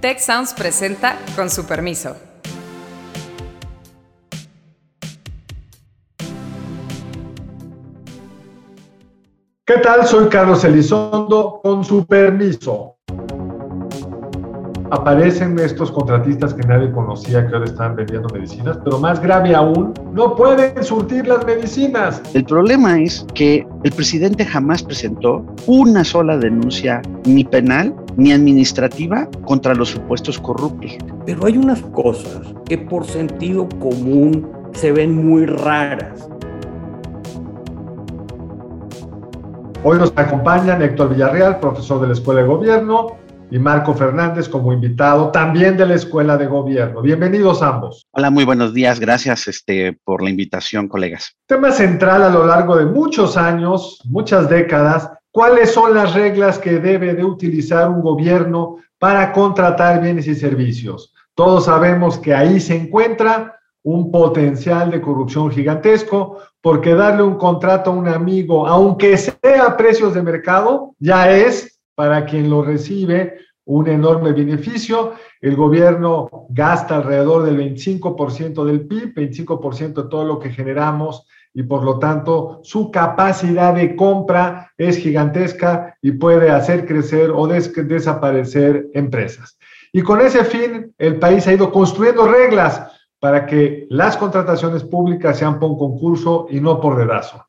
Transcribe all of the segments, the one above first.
Tech Sounds presenta con su permiso. ¿Qué tal? Soy Carlos Elizondo, con su permiso. Aparecen estos contratistas que nadie conocía que ahora están vendiendo medicinas, pero más grave aún, no pueden surtir las medicinas. El problema es que el presidente jamás presentó una sola denuncia, ni penal ni administrativa, contra los supuestos corruptos. Pero hay unas cosas que por sentido común se ven muy raras Hoy nos acompañan Héctor Villarreal, profesor de la Escuela de Gobierno, y Marco Fernández como invitado también de la Escuela de Gobierno. Bienvenidos ambos. Hola, muy buenos días. Gracias este, por la invitación, colegas. Tema central a lo largo de muchos años, muchas décadas, ¿cuáles son las reglas que debe de utilizar un gobierno para contratar bienes y servicios? Todos sabemos que ahí se encuentra un potencial de corrupción gigantesco, porque darle un contrato a un amigo, aunque sea a precios de mercado, ya es para quien lo recibe un enorme beneficio. El gobierno gasta alrededor del 25% del PIB, 25% de todo lo que generamos y por lo tanto su capacidad de compra es gigantesca y puede hacer crecer o desaparecer empresas. Y con ese fin, el país ha ido construyendo reglas para que las contrataciones públicas sean por concurso y no por dedazo.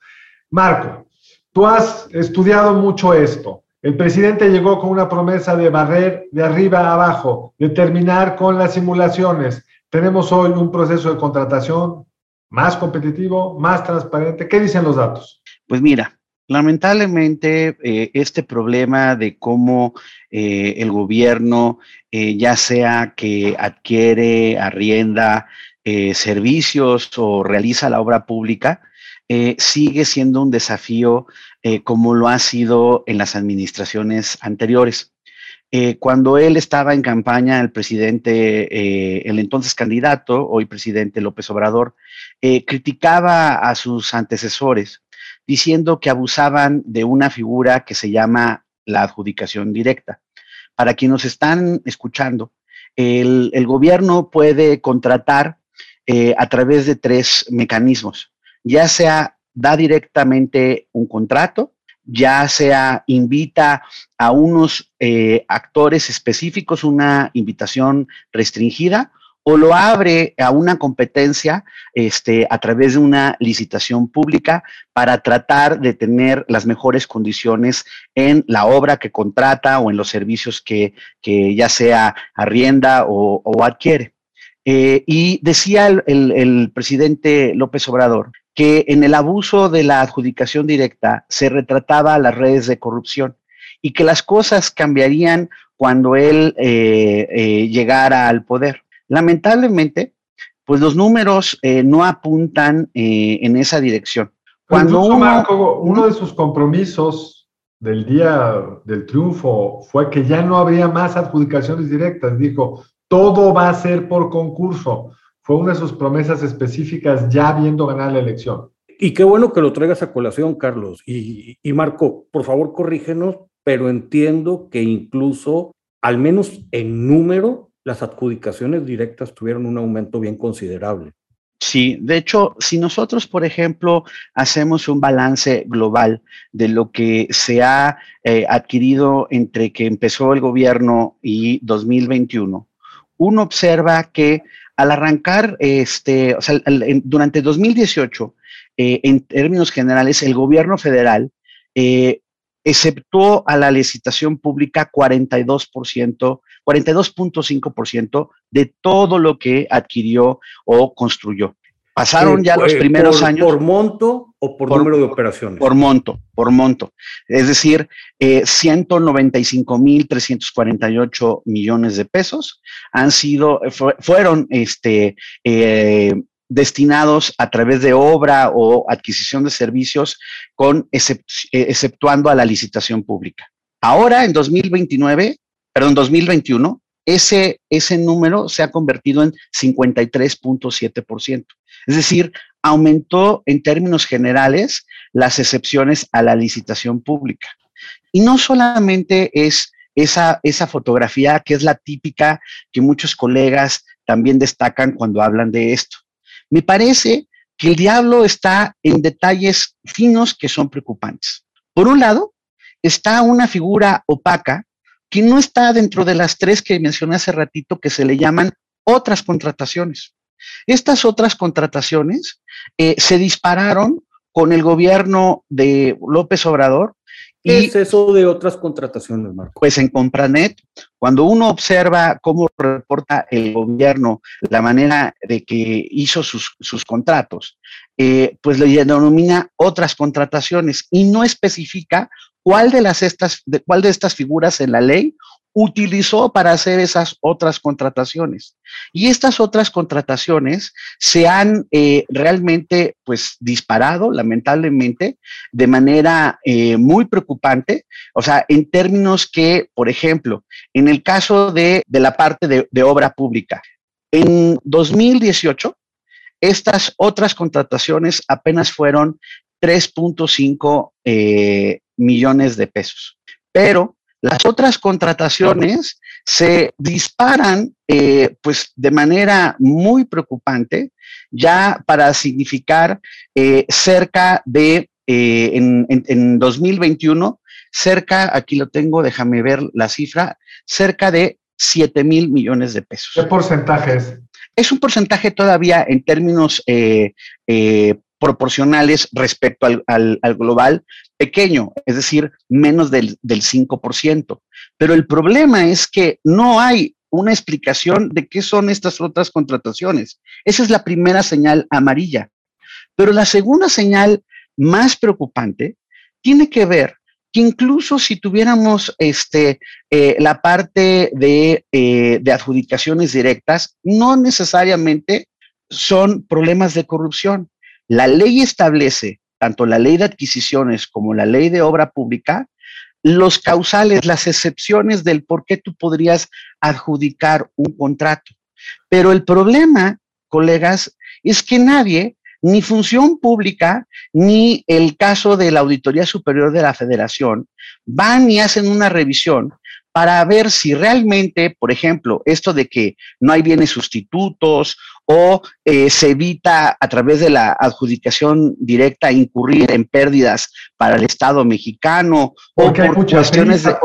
Marco, tú has estudiado mucho esto. El presidente llegó con una promesa de barrer de arriba a abajo, de terminar con las simulaciones. Tenemos hoy un proceso de contratación más competitivo, más transparente. ¿Qué dicen los datos? Pues mira, Lamentablemente, eh, este problema de cómo eh, el gobierno, eh, ya sea que adquiere, arrienda servicios o realiza la obra pública, sigue siendo un desafío como lo ha sido en las administraciones anteriores. Cuando él estaba en campaña, el presidente, el entonces candidato, hoy presidente López Obrador, criticaba a sus antecesores diciendo que abusaban de una figura que se llama la adjudicación directa. Para quienes nos están escuchando, el, gobierno puede contratar eh, a través de tres mecanismos, ya sea da directamente un contrato, ya sea invita a unos eh, actores específicos una invitación restringida o lo abre a una competencia este, a través de una licitación pública para tratar de tener las mejores condiciones en la obra que contrata o en los servicios que, ya sea arrienda o, adquiere. Eh, y decía el, presidente López Obrador que en el abuso de la adjudicación directa se retrataba las redes de corrupción y que las cosas cambiarían cuando él eh, eh, llegara al poder. Lamentablemente, pues los números eh, no apuntan en esa dirección. Cuando uno, uno de sus compromisos del día del triunfo fue que ya no habría más adjudicaciones directas. Dijo, todo va a ser por concurso. Fue una de sus promesas específicas ya viendo ganar la elección. Y qué bueno que lo traigas a colación, Carlos. Y, y Marco, por favor, corrígenos, pero entiendo que incluso, al menos en número, las adjudicaciones directas tuvieron un aumento bien considerable. Sí, de hecho, si nosotros, por ejemplo, hacemos un balance global de lo que se ha eh, adquirido entre que empezó el gobierno y 2021, uno observa que al arrancar, este, o sea, durante 2018, eh, en términos generales, el gobierno federal eh, exceptuó a la licitación pública 42%, 42.5% de todo lo que adquirió o construyó. Pasaron ya los primeros años. ¿Por monto o por, número de operaciones? Por monto, por monto. Es decir, eh, 195.348 millones de pesos han sido, fueron este, eh, destinados a través de obra o adquisición de servicios con eh, exceptuando a la licitación pública. Ahora, en 2029, perdón, 2021, ese, ese número se ha convertido en 53.7%. Es decir, aumentó en términos generales las excepciones a la licitación pública. Y no solamente es esa, fotografía que es la típica que muchos colegas también destacan cuando hablan de esto. Me parece que el diablo está en detalles finos que son preocupantes. Por un lado, está una figura opaca que no está dentro de las tres que mencioné hace ratito que se le llaman otras contrataciones. Estas otras contrataciones eh, se dispararon con el gobierno de López Obrador. ¿Qué es eso de otras contrataciones, Marco? Pues en Compranet, cuando uno observa cómo reporta el gobierno la manera de que hizo sus, contratos, eh, pues le denomina otras contrataciones y no especifica cuál de las estas, de, cuál de estas figuras en la ley utilizó para hacer esas otras contrataciones. Y estas otras contrataciones se han eh, realmente pues disparado, lamentablemente, de manera eh, muy preocupante. O sea, en términos que, por ejemplo, en el caso de, la parte de, obra pública, en 2018, estas otras contrataciones apenas fueron 3.5 eh, millones de pesos. Pero las otras contrataciones se disparan eh, pues de manera muy preocupante ya para significar eh, cerca de, eh, en, en 2021, cerca, aquí lo tengo, déjame ver la cifra, cerca de 7 mil millones de pesos. ¿Qué porcentaje es? Es un porcentaje todavía en términos proporcionales respecto al, global pequeño, es decir, menos del, del 5%. Pero el problema es que no hay una explicación de qué son estas otras contrataciones. Esa es la primera señal amarilla. Pero la segunda señal más preocupante tiene que ver que incluso si tuviéramos este, eh, la parte de, eh, de adjudicaciones directas, no necesariamente son problemas de corrupción. La ley establece, tanto la ley de adquisiciones como la ley de obra pública, los causales, las excepciones del por qué tú podrías adjudicar un contrato. Pero el problema, colegas, es que nadie, ni función pública, ni el caso de la Auditoría Superior de la Federación, van y hacen una revisión para ver si realmente, por ejemplo, esto de que no hay bienes sustitutos o eh, se evita a través de la adjudicación directa incurrir en pérdidas para el Estado mexicano porque o por hay cuestiones de,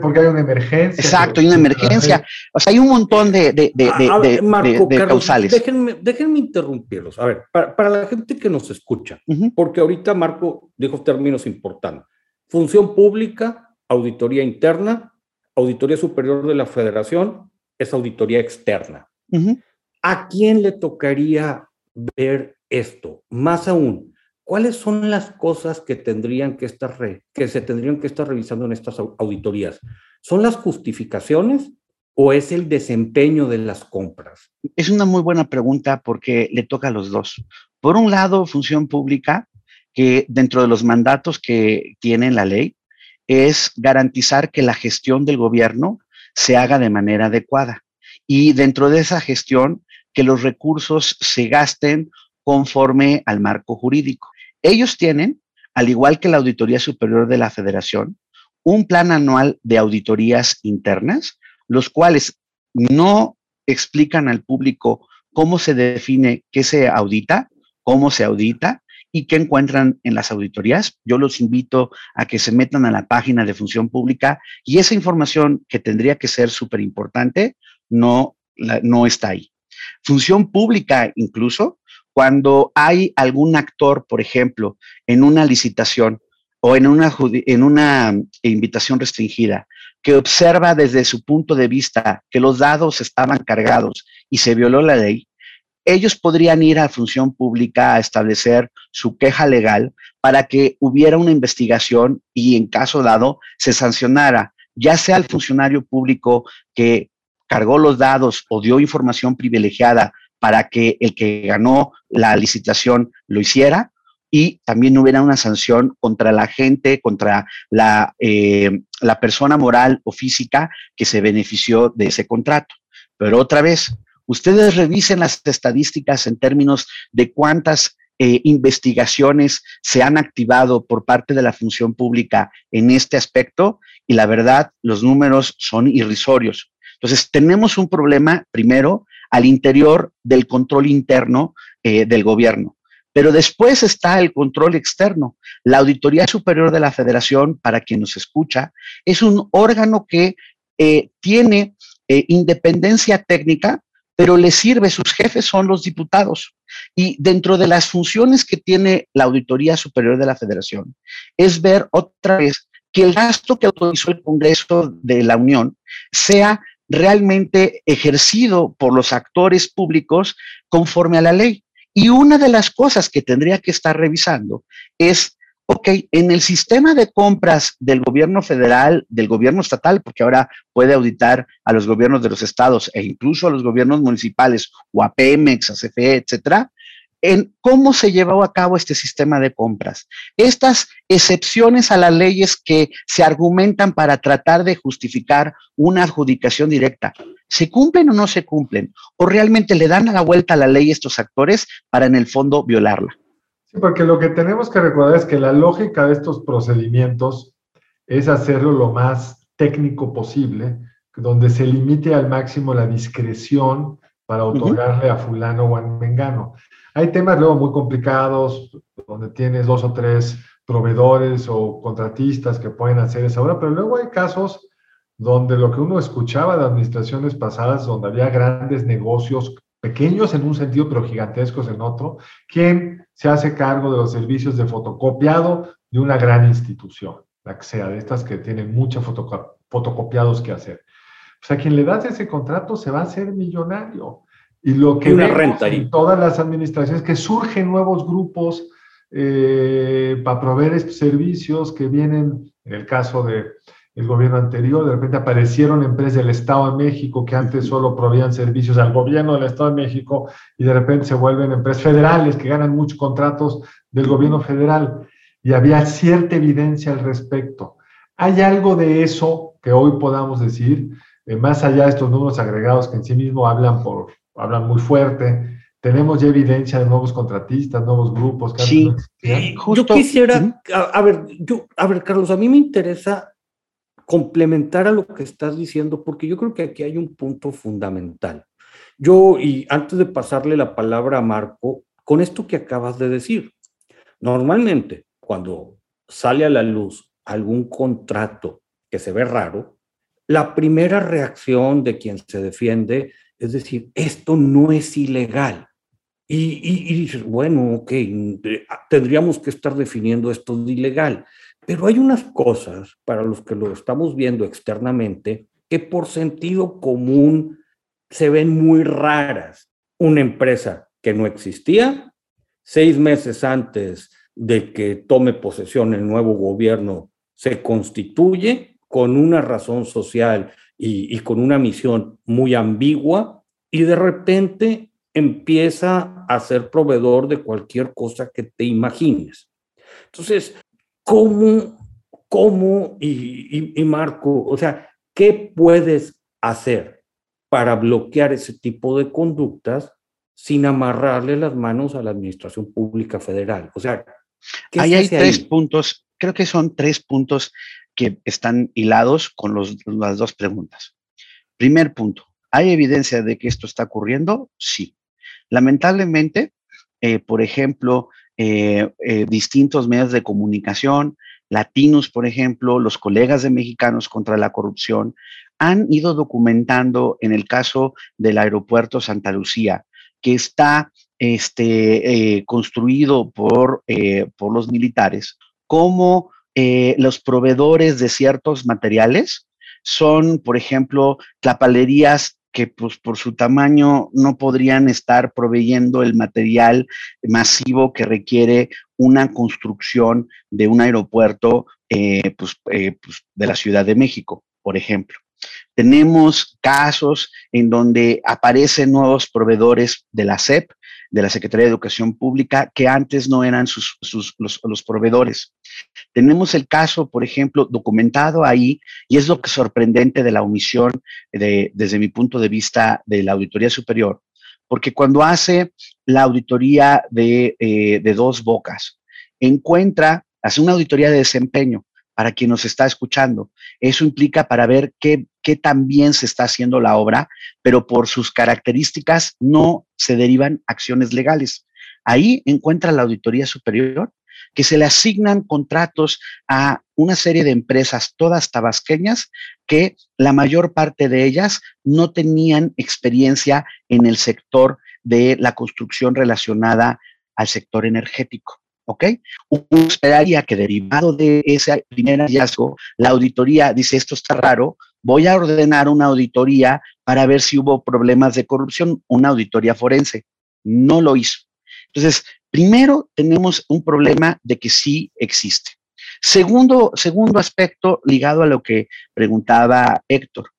porque, hay una emergencia. Exacto, hay una emergencia. O sea, hay un montón de, de, de causales. Déjenme, déjenme, interrumpirlos. A ver, para, la gente que nos escucha, porque ahorita Marco dijo términos importantes. Función pública, auditoría interna, Auditoría Superior de la Federación es auditoría externa. ¿A quién le tocaría ver esto? Más aún, ¿cuáles son las cosas que tendrían que estar que se tendrían que estar revisando en estas auditorías? ¿Son las justificaciones o es el desempeño de las compras? Es una muy buena pregunta porque le toca a los dos. Por un lado, función pública, que dentro de los mandatos que tiene la ley, es garantizar que la gestión del gobierno se haga de manera adecuada y dentro de esa gestión que los recursos se gasten conforme al marco jurídico. Ellos tienen, al igual que la Auditoría Superior de la Federación, un plan anual de auditorías internas, los cuales no explican al público cómo se define qué se audita, cómo se audita, y qué encuentran en las auditorías. Yo los invito a que se metan a la página de función pública y esa información que tendría que ser súper importante no, no está ahí. Función pública incluso, cuando hay algún actor, por ejemplo, en una licitación o en una, en una invitación restringida, que observa desde su punto de vista que los dados estaban cargados y se violó la ley, ellos podrían ir a función pública a establecer su queja legal para que hubiera una investigación y en caso dado se sancionara ya sea el funcionario público que cargó los dados o dio información privilegiada para que el que ganó la licitación lo hiciera y también hubiera una sanción contra la gente, contra la, eh, la persona moral o física que se benefició de ese contrato. Pero otra vez, Ustedes revisen las estadísticas en términos de cuántas eh, investigaciones se han activado por parte de la función pública en este aspecto y la verdad, los números son irrisorios. Entonces, tenemos un problema, primero, al interior del control interno eh, del gobierno. Pero después está el control externo. La Auditoría Superior de la Federación, para quien nos escucha, es un órgano que eh, tiene independencia técnica, pero le sirve, sus jefes son los diputados. Y dentro de las funciones que tiene la Auditoría Superior de la Federación, es ver otra vez que el gasto que autorizó el Congreso de la Unión sea realmente ejercido por los actores públicos conforme a la ley. Y una de las cosas que tendría que estar revisando es, ok, en el sistema de compras del gobierno federal, del gobierno estatal, porque ahora puede auditar a los gobiernos de los estados e incluso a los gobiernos municipales o a Pemex, a CFE, etcétera, en cómo se llevó a cabo este sistema de compras. Estas excepciones a las leyes que se argumentan para tratar de justificar una adjudicación directa, ¿se cumplen o no se cumplen? ¿O realmente le dan a la vuelta a la ley estos actores para en el fondo violarla? Sí, porque lo que tenemos que recordar es que la lógica de estos procedimientos es hacerlo lo más técnico posible, donde se limite al máximo la discreción para otorgarle a fulano o a mengano. Hay temas luego muy complicados, donde tienes dos o tres proveedores o contratistas que pueden hacer esa obra, pero luego hay casos donde lo que uno escuchaba de administraciones pasadas, donde había grandes negocios, pequeños en un sentido, pero gigantescos en otro, quien se hace cargo de los servicios de fotocopiado de una gran institución, la que sea, de estas que tienen muchos fotocopiados que hacer. O sea, quien le das ese contrato se va a hacer millonario. Y lo que una renta en todas las administraciones que surgen nuevos grupos eh, para proveer estos servicios que vienen, en el caso del el gobierno anterior, de repente aparecieron empresas del Estado de México que antes solo proveían servicios al gobierno del Estado de México y de repente se vuelven empresas federales que ganan muchos contratos del gobierno federal. Y había cierta evidencia al respecto. ¿Hay algo de eso que hoy podamos decir, eh, más allá de estos números agregados que en sí mismo hablan por hablan muy fuerte. Tenemos ya evidencia de nuevos contratistas, nuevos grupos. Que sí, yo quisiera, a, ver, yo, a ver, Carlos, a mí me interesa complementar a lo que estás diciendo, porque yo creo que aquí hay un punto fundamental. Yo, y antes de pasarle la palabra a Marco, con esto que acabas de decir, normalmente cuando sale a la luz algún contrato que se ve raro, la primera reacción de quien se defiende es decir, esto no es ilegal. Y, dices, bueno, ok, tendríamos que estar definiendo esto de ilegal. Pero hay unas cosas para los que lo estamos viendo externamente que por sentido común se ven muy raras. Una empresa que no existía, seis meses antes de que tome posesión el nuevo gobierno, se constituye con una razón social y, con una misión muy ambigua y de repente empieza a ser proveedor de cualquier cosa que te imagines. Entonces, ¿cómo, cómo y, y, Marco, o sea, qué puedes hacer para bloquear ese tipo de conductas sin amarrarle las manos a la Administración Pública Federal? O sea, ahí hay tres puntos, creo que son tres puntos que están hilados con las dos preguntas. Primer punto, ¿hay evidencia de que esto está ocurriendo? Sí. Lamentablemente, eh, por ejemplo, eh, eh, distintos medios de comunicación, latinos, por ejemplo, los colegas de mexicanos contra la corrupción, han ido documentando en el caso del aeropuerto Santa Lucía, que está este, construido por, por los militares, cómo eh, los proveedores de ciertos materiales son, por ejemplo, tlapalerías que pues, por su tamaño no podrían estar proveyendo el material masivo que requiere una construcción de un aeropuerto eh, pues, eh, pues, de la Ciudad de México, por ejemplo. Tenemos casos en donde aparecen nuevos proveedores de la SEP, de la Secretaría de Educación Pública, que antes no eran sus, los, proveedores. Tenemos el caso, por ejemplo, documentado ahí, y es lo que sorprendente de la omisión de, desde mi punto de vista de la Auditoría Superior, porque cuando hace la auditoría de, eh, de dos bocas, encuentra, hace una auditoría de desempeño, para quien nos está escuchando. Eso implica para ver qué, qué se está haciendo la obra, pero por sus características no se derivan acciones legales. Ahí encuentra la Auditoría Superior que se le asignan contratos a una serie de empresas, todas tabasqueñas, que la mayor parte de ellas no tenían experiencia en el sector de la construcción relacionada al sector energético. ¿Ok? Uno esperaría que derivado de ese primer hallazgo, la auditoría dice, esto está raro, voy a ordenar una auditoría para ver si hubo problemas de corrupción, una auditoría forense. No lo hizo. Entonces, primero tenemos un problema de que sí existe. Segundo, segundo aspecto ligado a lo que preguntaba Héctor.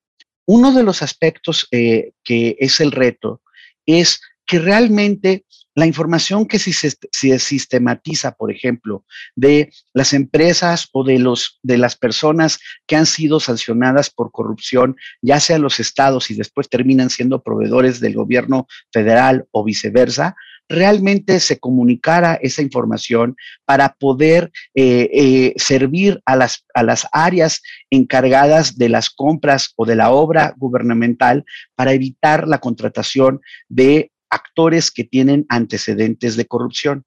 Uno de los aspectos eh, que es el reto es que realmente la información que se, se, sistematiza, por ejemplo, de las empresas o de, los, de las personas que han sido sancionadas por corrupción, ya sea los estados y después terminan siendo proveedores del gobierno federal o viceversa, realmente se comunicara esa información para poder eh, eh, servir a las, a las áreas encargadas de las compras o de la obra gubernamental para evitar la contratación de actores que tienen antecedentes de corrupción.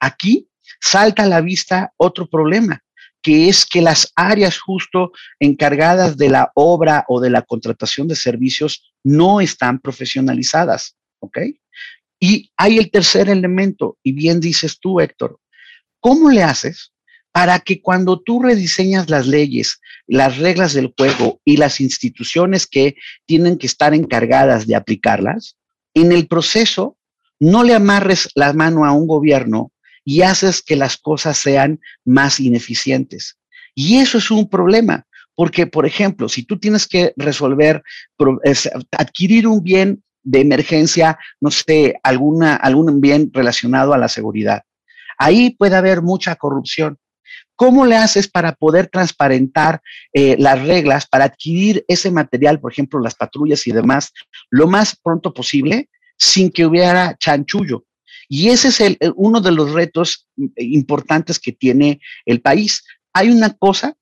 Aquí salta a la vista otro problema, que es que las áreas justo encargadas de la obra o de la contratación de servicios no están profesionalizadas, ¿ok? Y hay el tercer elemento, y bien dices tú, Héctor, ¿cómo le haces para que cuando tú rediseñas las leyes, las reglas del juego y las instituciones que tienen que estar encargadas de aplicarlas, en el proceso no le amarres la mano a un gobierno y haces que las cosas sean más ineficientes. Y eso es un problema, porque, por ejemplo, si tú tienes que resolver, adquirir un bien de emergencia, no sé, alguna, algún bien relacionado a la seguridad, ahí puede haber mucha corrupción. ¿Cómo le haces para poder transparentar eh, las reglas, para adquirir ese material, por ejemplo, las patrullas y demás, lo más pronto posible, sin que hubiera chanchullo? Y ese es el, uno de los retos importantes que tiene el país. Hay una cosa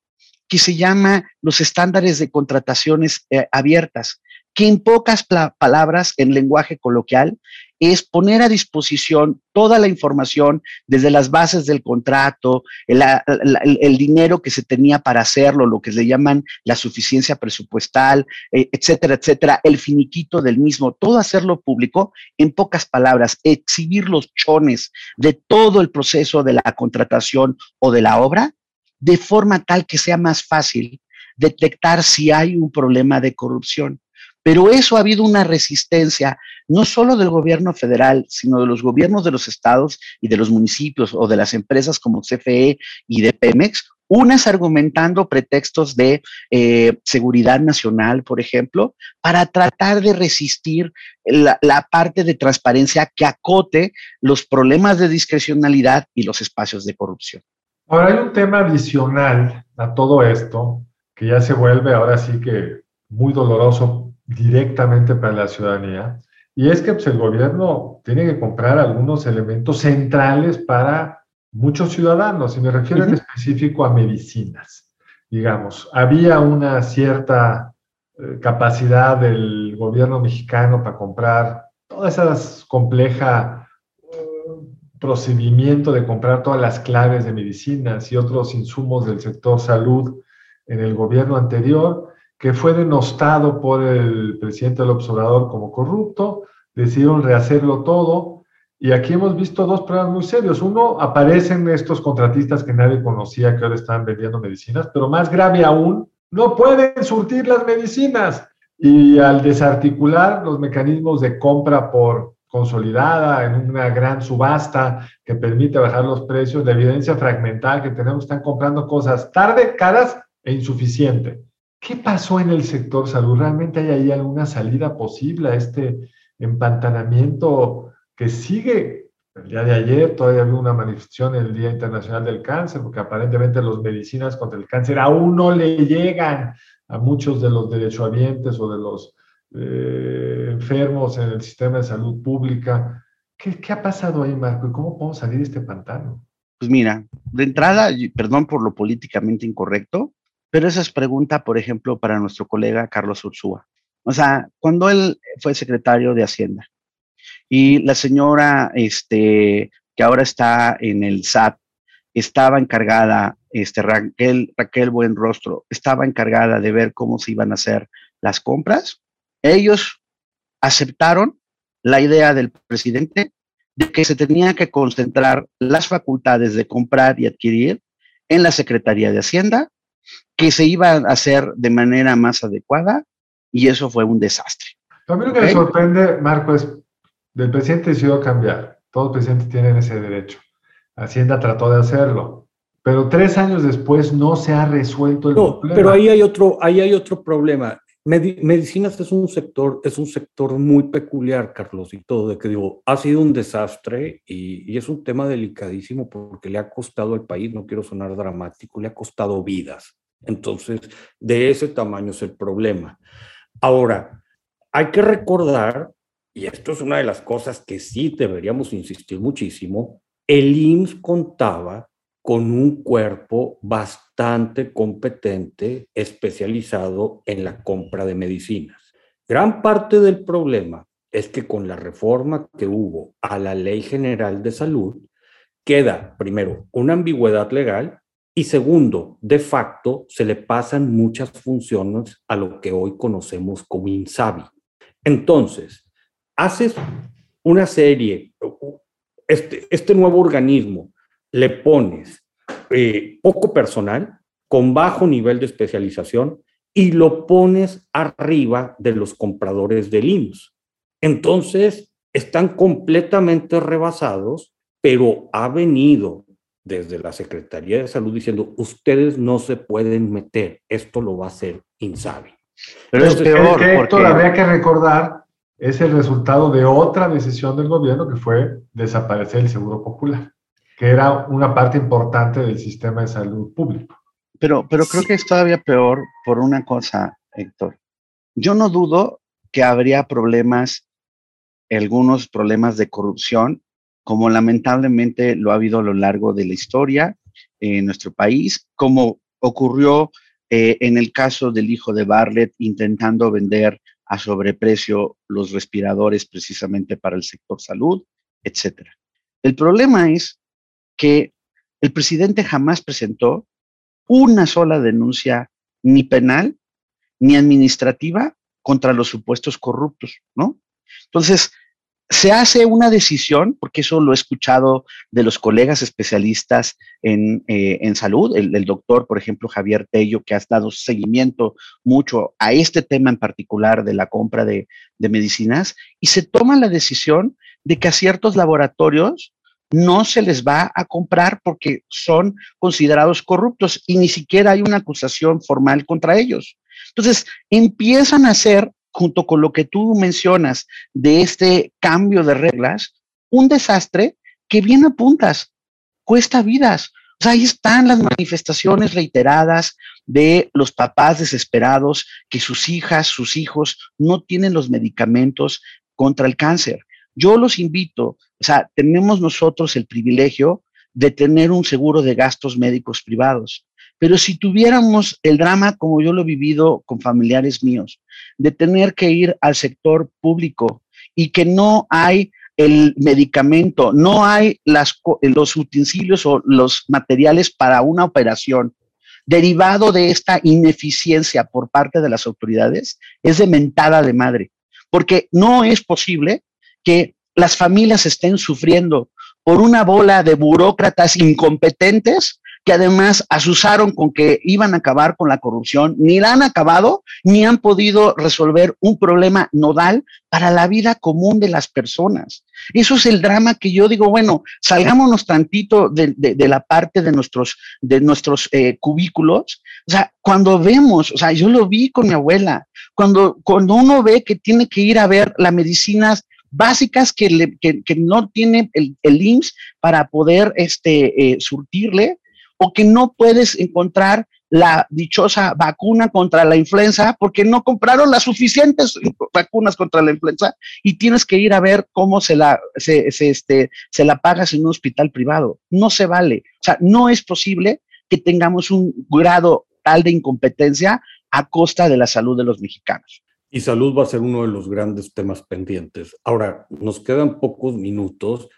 que se llama los estándares de contrataciones eh, abiertas que en pocas palabras, en lenguaje coloquial, es poner a disposición toda la información desde las bases del contrato, el, dinero que se tenía para hacerlo, lo que le llaman la suficiencia presupuestal, eh, etcétera, etcétera, el finiquito del mismo, todo hacerlo público, en pocas palabras, exhibir los chones de todo el proceso de la contratación o de la obra, de forma tal que sea más fácil detectar si hay un problema de corrupción. Pero eso ha habido una resistencia, no solo del gobierno federal, sino de los gobiernos de los estados y de los municipios o de las empresas como CFE y de Pemex, unas argumentando pretextos de eh, seguridad nacional, por ejemplo, para tratar de resistir la, la, parte de transparencia que acote los problemas de discrecionalidad y los espacios de corrupción. Ahora hay un tema adicional a todo esto que ya se vuelve ahora sí que muy doloroso directamente para la ciudadanía. Y es que pues, el gobierno tiene que comprar algunos elementos centrales para muchos ciudadanos, y me refiero en específico a medicinas. Digamos, había una cierta eh, capacidad del gobierno mexicano para comprar todas esas compleja uh, procedimiento de comprar todas las claves de medicinas y otros insumos del sector salud en el gobierno anterior, que fue denostado por el presidente del observador como corrupto, decidieron rehacerlo todo. Y aquí hemos visto dos problemas muy serios. Uno, aparecen estos contratistas que nadie conocía que ahora están vendiendo medicinas, pero más grave aún, no pueden surtir las medicinas. Y al desarticular los mecanismos de compra por consolidada en una gran subasta que permite bajar los precios, la evidencia fragmental que tenemos, están comprando cosas tarde, caras e insuficiente. ¿Qué pasó en el sector salud? ¿Realmente hay ahí alguna salida posible a este empantanamiento que sigue? El día de ayer todavía había una manifestación en el Día Internacional del Cáncer, porque aparentemente las medicinas contra el cáncer aún no le llegan a muchos de los derechohabientes o de los eh, enfermos en el sistema de salud pública. ¿Qué, ¿Qué, ha pasado ahí, Marco? ¿Y cómo podemos salir de este pantano? Pues mira, de entrada, perdón por lo políticamente incorrecto, pero esa es pregunta, por ejemplo, para nuestro colega Carlos Ursúa. O sea, cuando él fue secretario de Hacienda y la señora, este, que ahora está en el SAT, estaba encargada, este, Raquel, Raquel Buenrostro, estaba encargada de ver cómo se iban a hacer las compras, ellos aceptaron la idea del presidente de que se tenía que concentrar las facultades de comprar y adquirir en la Secretaría de Hacienda, que se iba a hacer de manera más adecuada y eso fue un desastre. A mí lo que me sorprende, Marco, es del presidente decidió cambiar. Todos los presidentes tienen ese derecho. Hacienda trató de hacerlo, pero tres años después no se ha resuelto el no, Pero ahí hay otro, ahí hay otro problema medicinas es un sector, es un sector muy peculiar, Carlos, y todo, de que digo, ha sido un desastre y, es un tema delicadísimo porque le ha costado al país, no quiero sonar dramático, le ha costado vidas. Entonces, de ese tamaño es el problema. Ahora, hay que recordar, y esto es una de las cosas que sí deberíamos insistir muchísimo, el IMSS contaba con un cuerpo bastante competente, especializado en la compra de medicinas. Gran parte del problema es que con la reforma que hubo a la Ley General de Salud, queda, primero, una ambigüedad legal y segundo, de facto, se le pasan muchas funciones a lo que hoy conocemos como INSABI. Entonces, haces una serie, este, este nuevo organismo le pones eh, poco personal, con bajo nivel de especialización, y lo pones arriba de los compradores del IMSS. Entonces, están completamente rebasados, pero ha venido desde la Secretaría de Salud diciendo, ustedes no se pueden meter, esto lo va a hacer INSABI. Pero es peor, que porque... habría que recordar es el resultado de otra decisión del gobierno que fue desaparecer el Seguro Popular que era una parte importante del sistema de salud público. Pero, pero creo que es todavía peor por una cosa, Héctor. Yo no dudo que habría problemas, algunos problemas de corrupción, como lamentablemente lo ha habido a lo largo de la historia en nuestro país, como ocurrió eh, en el caso del hijo de Bartlett intentando vender a sobreprecio los respiradores precisamente para el sector salud, etc. El problema es que el presidente jamás presentó una sola denuncia ni penal ni administrativa contra los supuestos corruptos, ¿no? Entonces, se hace una decisión, porque eso lo he escuchado de los colegas especialistas en, eh, salud, el, doctor, por ejemplo, Javier Tello, que ha dado seguimiento mucho a este tema en particular de la compra de, de medicinas, y se toma la decisión de que a ciertos laboratorios no se les va a comprar porque son considerados corruptos y ni siquiera hay una acusación formal contra ellos. Entonces, empiezan a hacer, junto con lo que tú mencionas de este cambio de reglas, un desastre que bien apuntas, cuesta vidas. O sea, ahí están las manifestaciones reiteradas de los papás desesperados que sus hijas, sus hijos no tienen los medicamentos contra el cáncer. Yo los invito o sea, tenemos nosotros el privilegio de tener un seguro de gastos médicos privados. Pero si tuviéramos el drama, como yo lo he vivido con familiares míos, de tener que ir al sector público y que no hay el medicamento, no hay las, los utensilios o los materiales para una operación, derivado de esta ineficiencia por parte de las autoridades, es de mentada de madre, porque no es posible que las familias estén sufriendo por una bola de burócratas incompetentes que además asusaron con que iban a acabar con la corrupción, ni la han acabado, ni han podido resolver un problema nodal para la vida común de las personas. Eso es el drama que yo digo, bueno, salgámonos tantito de, la parte de nuestros, de nuestros eh, cubículos. O sea, cuando vemos, o sea, yo lo vi con mi abuela, cuando, cuando uno ve que tiene que ir a ver la medicina básicas que, no tiene el, el, IMSS para poder este, eh, surtirle o que no puedes encontrar la dichosa vacuna contra la influenza porque no compraron las suficientes vacunas contra la influenza y tienes que ir a ver cómo se la, se, este, se la pagas en un hospital privado. No se vale. O sea, no es posible que tengamos un grado tal de incompetencia a costa de la salud de los mexicanos. Y salud va a ser uno de los grandes temas pendientes. Ahora, nos quedan pocos minutos.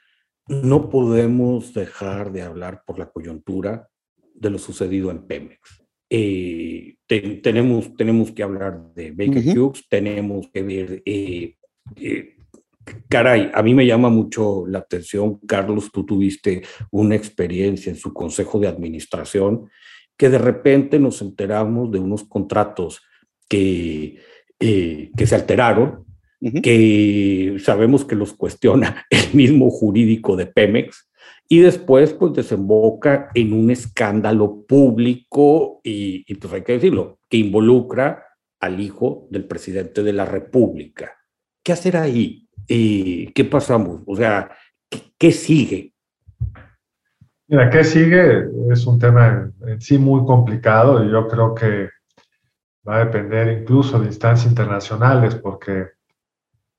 No podemos dejar de hablar por la coyuntura de lo sucedido en Pemex. Eh, tenemos, tenemos que hablar de Baker Hughes, tenemos que ver, eh, eh, caray, a mí me llama mucho la atención, Carlos, tú tuviste una experiencia en su consejo de administración, que de repente nos enteramos de unos contratos que, que se alteraron, que sabemos que los cuestiona el mismo jurídico de Pemex, y después pues desemboca en un escándalo público y, pues hay que decirlo, que involucra al hijo del presidente de la República. ¿Qué hacer ahí? ¿Y ¿Qué pasamos? O sea, ¿qué, sigue? Mira, ¿qué sigue? Es un tema en, sí muy complicado y yo creo que va a depender incluso de instancias internacionales porque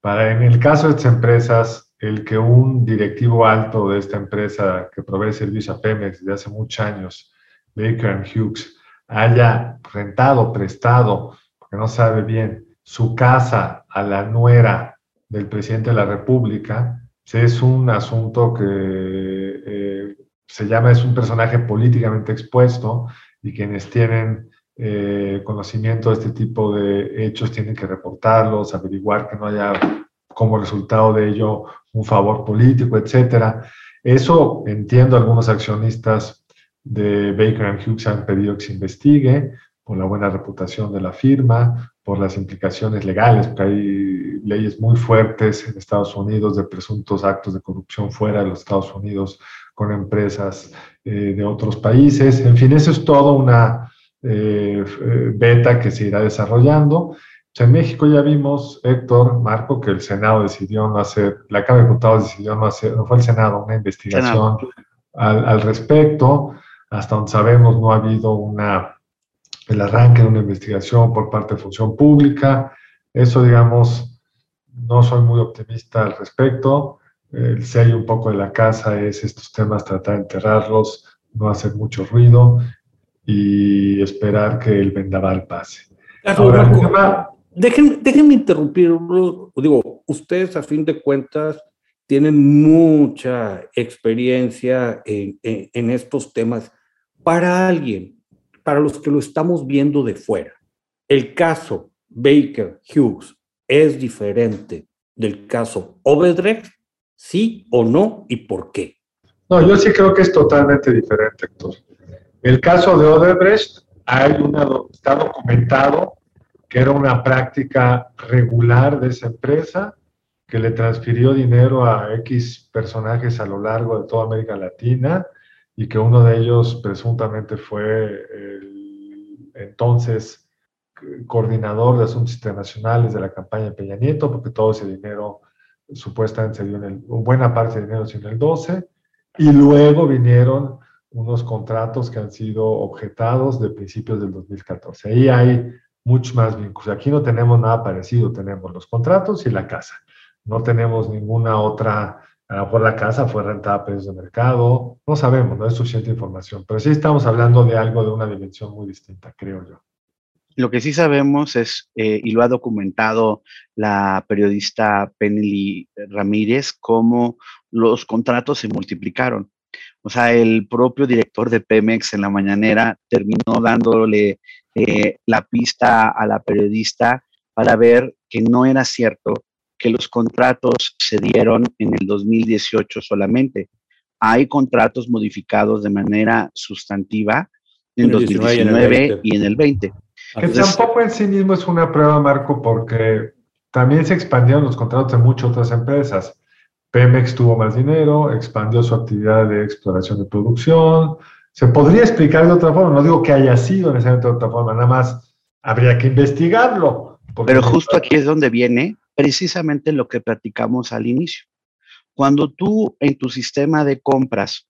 para en el caso de estas empresas el que un directivo alto de esta empresa que provee servicio a Pemex desde hace muchos años, Baker Hughes, haya rentado, prestado, porque no sabe bien, su casa a la nuera del presidente de la República, pues es un asunto que eh, se llama, es un personaje políticamente expuesto y quienes tienen eh, conocimiento de este tipo de hechos tienen que reportarlos, averiguar que no haya como resultado de ello un favor político, etcétera. Eso entiendo, algunos accionistas de Baker Hughes han pedido que se investigue por la buena reputación de la firma, por las implicaciones legales, porque hay leyes muy fuertes en Estados Unidos de presuntos actos de corrupción fuera de los Estados Unidos con empresas eh, de otros países. En fin, eso es todo una eh, beta que se irá desarrollando en México ya vimos, Héctor, Marco, que el Senado decidió no hacer, la Cámara de Diputados decidió no hacer, no fue el Senado, una investigación al, al, respecto. Hasta donde sabemos no ha habido una, el arranque de una investigación por parte de Función Pública. Eso, digamos, no soy muy optimista al respecto. El sello un poco de la casa es estos temas, tratar de enterrarlos, no hacer mucho ruido y esperar que el vendaval pase. Ahora, Déjenme, déjenme interrumpirlo. Digo, ustedes a fin de cuentas tienen mucha experiencia en, en, estos temas. Para alguien, para los que lo estamos viendo de fuera, el caso Baker Hughes es diferente del caso Obedrecht, sí o no y por qué. No, yo sí creo que es totalmente diferente, Héctor. El caso de Odebrecht hay una, está documentado que era una práctica regular de esa empresa, que le transfirió dinero a X personajes a lo largo de toda América Latina y que uno de ellos presuntamente fue el entonces coordinador de asuntos internacionales de la campaña de Peña Nieto, porque todo ese dinero supuestamente se dio en el, buena parte del dinero se dio en el 12, y luego vinieron unos contratos que han sido objetados de principios del 2014. Ahí hay mucho más vínculos. Aquí no tenemos nada parecido, tenemos los contratos y la casa. No tenemos ninguna otra, a lo mejor la casa fue rentada a precios de mercado, no sabemos, no es suficiente información, pero sí estamos hablando de algo de una dimensión muy distinta, creo yo. Lo que sí sabemos es, eh, y lo ha documentado la periodista Penny Ramírez, cómo los contratos se multiplicaron. O sea, el propio director de Pemex en la mañanera terminó dándole eh, la pista a la periodista para ver que no era cierto que los contratos se dieron en el 2018 solamente. Hay contratos modificados de manera sustantiva en, el 2019 y en el 20. Que tampoco en sí mismo es una prueba, Marco, porque también se expandieron los contratos de muchas otras empresas. Pemex tuvo más dinero, expandió su actividad de exploración de producción, se podría explicar de otra forma, no digo que haya sido necesariamente de otra forma, nada más habría que investigarlo. Pero justo aquí es donde viene precisamente lo que platicamos al inicio. Cuando tú en tu sistema de compras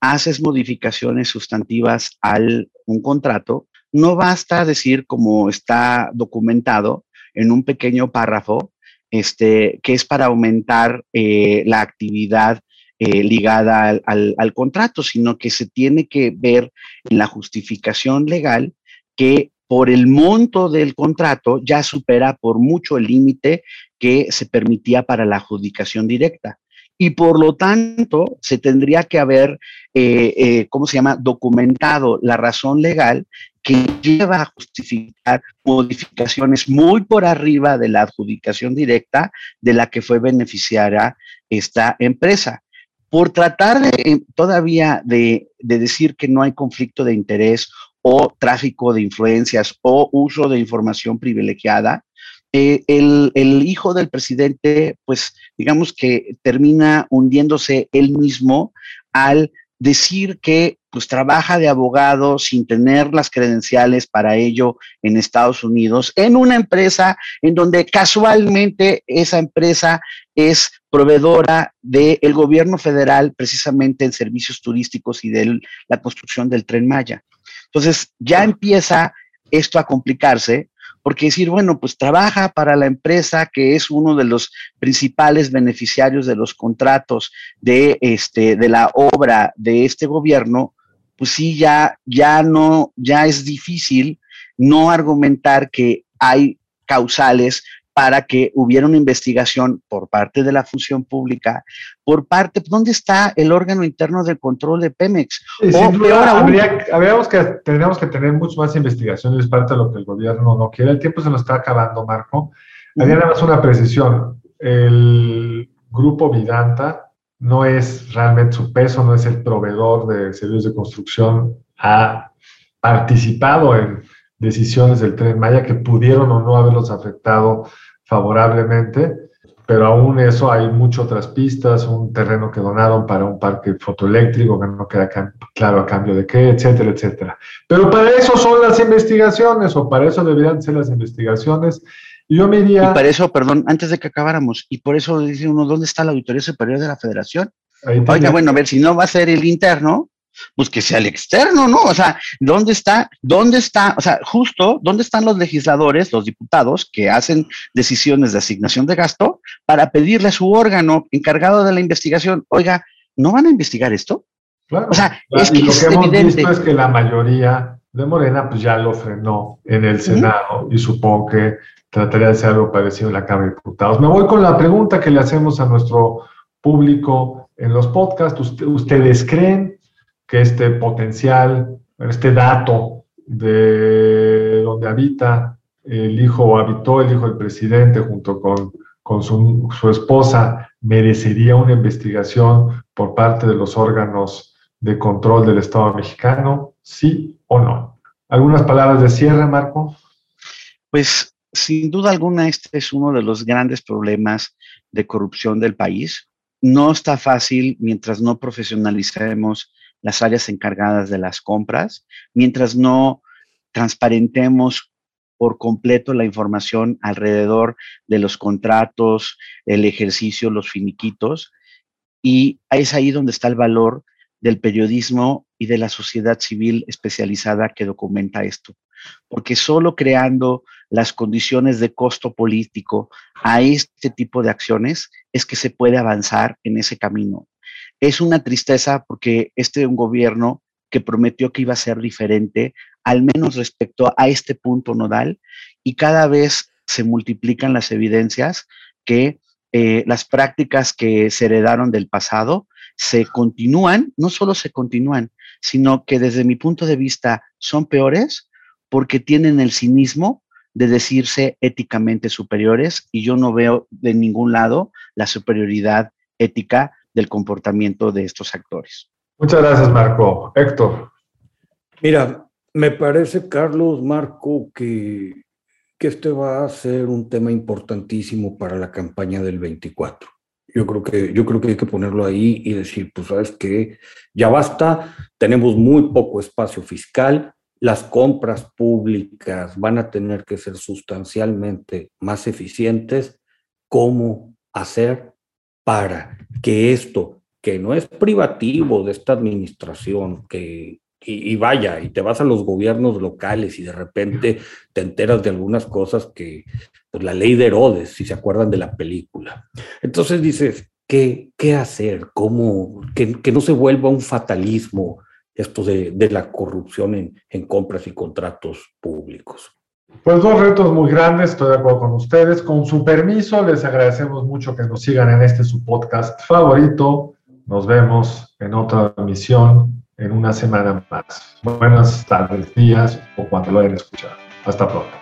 haces modificaciones sustantivas al un contrato, no basta decir, como está documentado en un pequeño párrafo, este, que es para aumentar eh, la actividad eh, ligada al, contrato, sino que se tiene que ver en la justificación legal que por el monto del contrato ya supera por mucho el límite que se permitía para la adjudicación directa. Y por lo tanto, se tendría que haber, eh, ¿cómo se llama?, documentado la razón legal que lleva a justificar modificaciones muy por arriba de la adjudicación directa de la que fue beneficiaria esta empresa. Por tratar de, eh, todavía de, decir que no hay conflicto de interés o tráfico de influencias o uso de información privilegiada, eh, el, el, hijo del presidente, pues digamos que termina hundiéndose él mismo al decir que pues trabaja de abogado sin tener las credenciales para ello en Estados Unidos, en una empresa en donde casualmente esa empresa es proveedora del gobierno federal precisamente en servicios turísticos y de la construcción del tren Maya. Entonces ya empieza esto a complicarse porque decir, bueno, pues trabaja para la empresa que es uno de los principales beneficiarios de los contratos de, este, de la obra de este gobierno, pues sí, ya, ya no, ya es difícil no argumentar que hay causales para que hubiera una investigación por parte de la función pública, por parte, ¿dónde está el órgano interno de control de Pemex? o peor habríamos que, tendríamos que tener mucho más investigaciones, parte de lo que el gobierno no quiere. El tiempo se nos está acabando, Marco. Había nada más una precisión. El grupo Vidanta no es realmente su peso, no es el proveedor de servicios de construcción, ha participado en decisiones del tren Maya que pudieron o no haberlos afectado favorablemente, pero aún eso hay muchas otras pistas, un terreno que donaron para un parque fotoeléctrico que no queda claro a cambio de qué, etcétera, etcétera. Pero para eso son las investigaciones o para eso deberían ser las investigaciones. Y yo me diría... Y para eso, perdón, antes de que acabáramos, y por eso dice uno, ¿dónde está la Auditoría Superior de la Federación? Oiga, bueno, a ver, si no va a ser el interno, pues que sea el externo, ¿no? O sea, ¿dónde está, dónde está, o sea, justo, dónde están los legisladores, los diputados que hacen decisiones de asignación de gasto para pedirle a su órgano encargado de la investigación, oiga, ¿no van a investigar esto? Claro. O sea, es que y lo que hemos visto es que la mayoría de Morena pues ya lo frenó en el Senado y supongo que trataría de hacer algo parecido en la Cámara de Diputados. Me voy con la pregunta que le hacemos a nuestro público en los podcasts. ¿Ustedes creen que este potencial, este dato de donde habita el hijo o habitó el hijo del presidente junto con, con su, su esposa merecería una investigación por parte de los órganos de control del Estado mexicano, sí o no. ¿Algunas palabras de cierre, Marco? Pues sin duda alguna este es uno de los grandes problemas de corrupción del país. No está fácil mientras no profesionalicemos las áreas encargadas de las compras, mientras no transparentemos por completo la información alrededor de los contratos, el ejercicio, los finiquitos. Y es ahí donde está el valor del periodismo y de la sociedad civil especializada que documenta esto. Porque solo creando las condiciones de costo político a este tipo de acciones es que se puede avanzar en ese camino. Es una tristeza porque este es un gobierno que prometió que iba a ser diferente, al menos respecto a este punto nodal, y cada vez se multiplican las evidencias que eh, las prácticas que se heredaron del pasado se continúan, no solo se continúan, sino que desde mi punto de vista son peores porque tienen el cinismo de decirse éticamente superiores y yo no veo de ningún lado la superioridad ética del comportamiento de estos actores. Muchas gracias, Marco. Héctor. Mira, me parece, Carlos, Marco, que, que este va a ser un tema importantísimo para la campaña del 24. Yo creo que, yo creo que hay que ponerlo ahí y decir, pues sabes que ya basta, tenemos muy poco espacio fiscal, las compras públicas van a tener que ser sustancialmente más eficientes. ¿Cómo hacer para que esto, que no es privativo de esta administración, que y, vaya, y te vas a los gobiernos locales y de repente te enteras de algunas cosas que, pues la ley de Herodes, si se acuerdan de la película. Entonces dices, ¿qué, qué hacer? ¿Cómo? Que, que no se vuelva un fatalismo esto de, la corrupción en, en compras y contratos públicos. Pues dos retos muy grandes, estoy de acuerdo con ustedes. Con su permiso, les agradecemos mucho que nos sigan en este su podcast favorito. Nos vemos en otra emisión en una semana más. Buenas tardes, días o cuando lo hayan escuchado. Hasta pronto.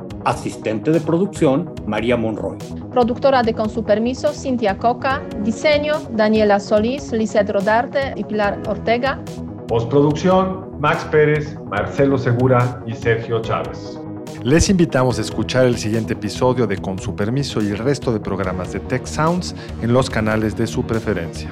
Asistente de producción, María Monroy. Productora de Con su permiso, Cintia Coca. Diseño, Daniela Solís, Lizeth Rodarte y Pilar Ortega. Postproducción, Max Pérez, Marcelo Segura y Sergio Chávez. Les invitamos a escuchar el siguiente episodio de Con su permiso y el resto de programas de Tech Sounds en los canales de su preferencia.